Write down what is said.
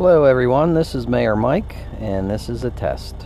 Hello everyone, this is Mayor Mike and this is a test.